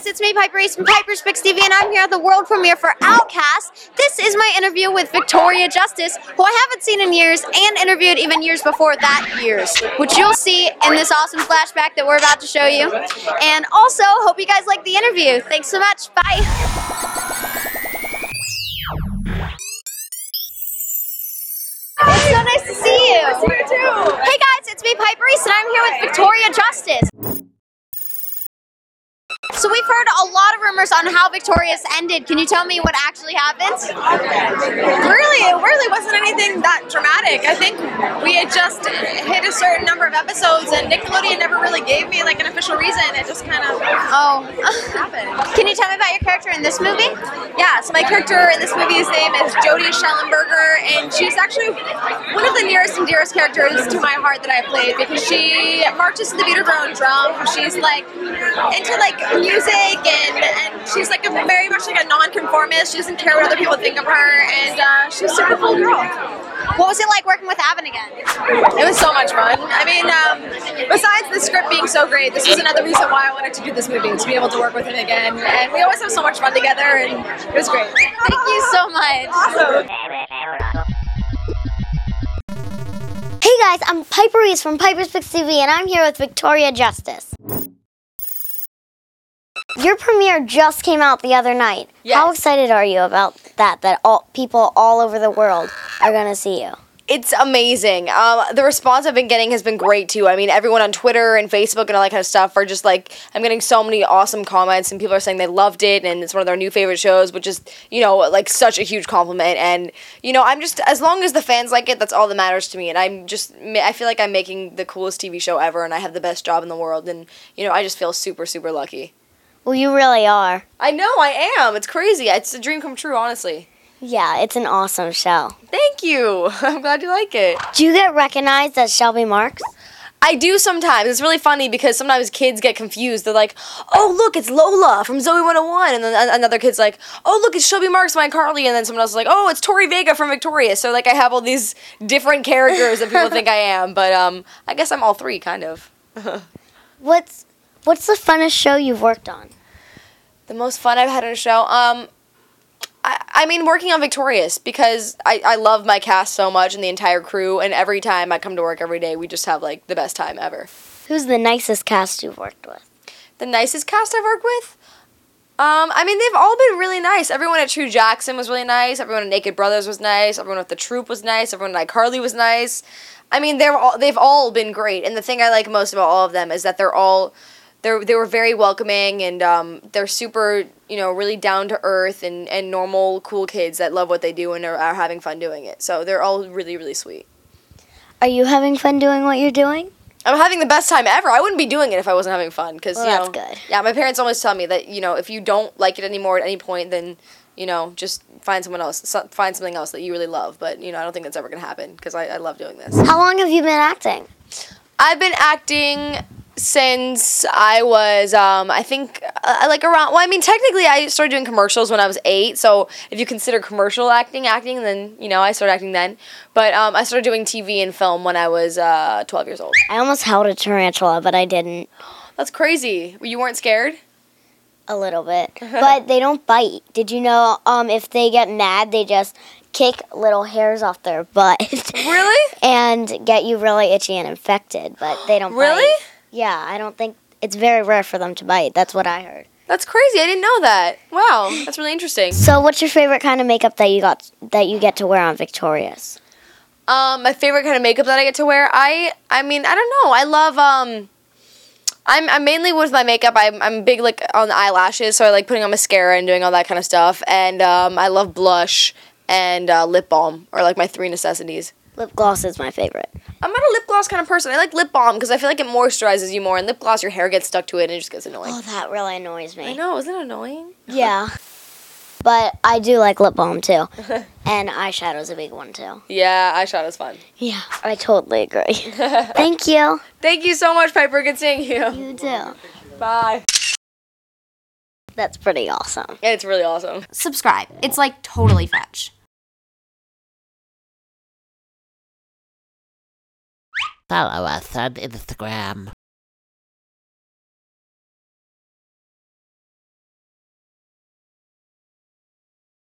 guys, it's me, Piper Reese from Piper's Picks TV, and I'm here at the world premiere for Outcast. This is my interview with Victoria Justice, who I haven't seen in years and interviewed even years before that years, which you'll see in this awesome flashback that we're about to show you. And also, hope you guys like the interview. Thanks so much. Bye. It's so nice to see you. Hey guys, it's me, Piper Reese, and I'm here with Victoria Justice. So we've heard a lot of rumors on how Victorious ended. Can you tell me what actually happened? Really, it really wasn't anything that dramatic. I think we had just hit a certain number of episodes, and Nickelodeon never really gave me like an official reason. It just kind of Oh. happened. Can you tell me about your character in this movie? Yeah, so my character in this movie's name is Jodi Schellenberger, and she's actually one of the nearest and dearest characters to my heart that I played because she marches to the beat of her own drum. She's like into like music, and and she's like a very much like a non-conformist. She doesn't care what other people think of her, and uh, she's a super cool girl. What was it like working with Avan again? It was so much fun. I mean, um, besides the script being so great, this was another reason why I wanted to do this movie to be able to work with him again. And we always have so much fun together, and it was great. Thank you so much. Awesome. Hey guys, I'm Piper Reese from Piper's Picks TV, and I'm here with Victoria Justice. Your premiere just came out the other night. How excited are you about that? That all people all over the world are gonna see you. It's amazing. Um, the response I've been getting has been great too. I mean, everyone on Twitter and Facebook and all that kind of stuff are just like, I'm getting so many awesome comments, and people are saying they loved it and it's one of their new favorite shows, which is, you know, like such a huge compliment. And, you know, I'm just, as long as the fans like it, that's all that matters to me. And I'm just, I feel like I'm making the coolest TV show ever, and I have the best job in the world. And, you know, I just feel super, super lucky. Well, you really are. I know, I am. It's crazy. It's a dream come true, honestly. Yeah, it's an awesome show. Thank you. I'm glad you like it. Do you get recognized as Shelby Marx? I do sometimes. It's really funny because sometimes kids get confused. They're like, "Oh, look, it's Lola from Zoey 101," and then another kid's like, "Oh, look, it's Shelby Marx, my Carly," and then someone else is like, "Oh, it's Tori Vega from Victorious." So like, I have all these different characters that people think I am, but um, I guess I'm all three, kind of. What's What's the funnest show you've worked on? The most fun I've had in a show. Um, I, I mean, working on Victorious because I, I love my cast so much and the entire crew, and every time I come to work every day, we just have like the best time ever. Who's the nicest cast you've worked with? the nicest cast I've worked with. Um, I mean, they've all been really nice. Everyone at True Jackson was really nice. Everyone at Naked Brothers was nice. Everyone at the Troop was nice. Everyone at iCarly was nice. I mean, they're all they've all been great. And the thing I like most about all of them is that they're all they're they were very welcoming and um, they're super you know really down to earth and and normal cool kids that love what they do and are, are having fun doing it. So they're all really really sweet. Are you having fun doing what you're doing? I'm having the best time ever. I wouldn't be doing it if I wasn't having fun. Cause Well, you that's know, good. Yeah, my parents always tell me that you know if you don't like it anymore at any point, then you know just find someone else, so, find something else that you really love. But you know I don't think that's ever gonna happen because I, I love doing this. How long have you been acting? I've been acting since I was, um, I think, uh, like around. Well, I mean, technically, I started doing commercials when I was eight. So if you consider commercial acting acting, then you know I started acting then. But um, I started doing TV and film when I was uh, twelve years old. I almost held a tarantula, but I didn't. That's crazy. You weren't scared? A little bit. but they don't bite. Did you know um, if they get mad, they just kick little hairs off their butt Really? and get you really itchy and infected, but they don't Really? bite. Yeah, I don't think it's very rare for them to bite. That's what I heard. That's crazy. I didn't know that. Wow, that's really interesting. So, what's your favorite kind of makeup that you got that you get to wear on Victorious? Um, my favorite kind of makeup that I get to wear, I, I mean, I don't know. I love um. I'm, I'm mainly with my makeup. I'm, I'm big like on the eyelashes, so I like putting on mascara and doing all that kind of stuff. And um, I love blush and uh, lip balm are like my three necessities. Lip gloss is my favorite. I'm not a lip gloss kind of person. I like lip balm because I feel like it moisturizes you more. And lip gloss, your hair gets stuck to it and it just gets annoying. Oh, that really annoys me. I know, isn't it annoying? Yeah. But I do like lip balm too. and eyeshadow's a big one too. Yeah, eyeshadow's fun. Yeah, I totally agree. Thank you. Thank you so much, Piper. Good seeing you. You too. Bye. That's pretty awesome. Yeah, it's really awesome. Subscribe. It's like totally fetch. Follow us on Instagram.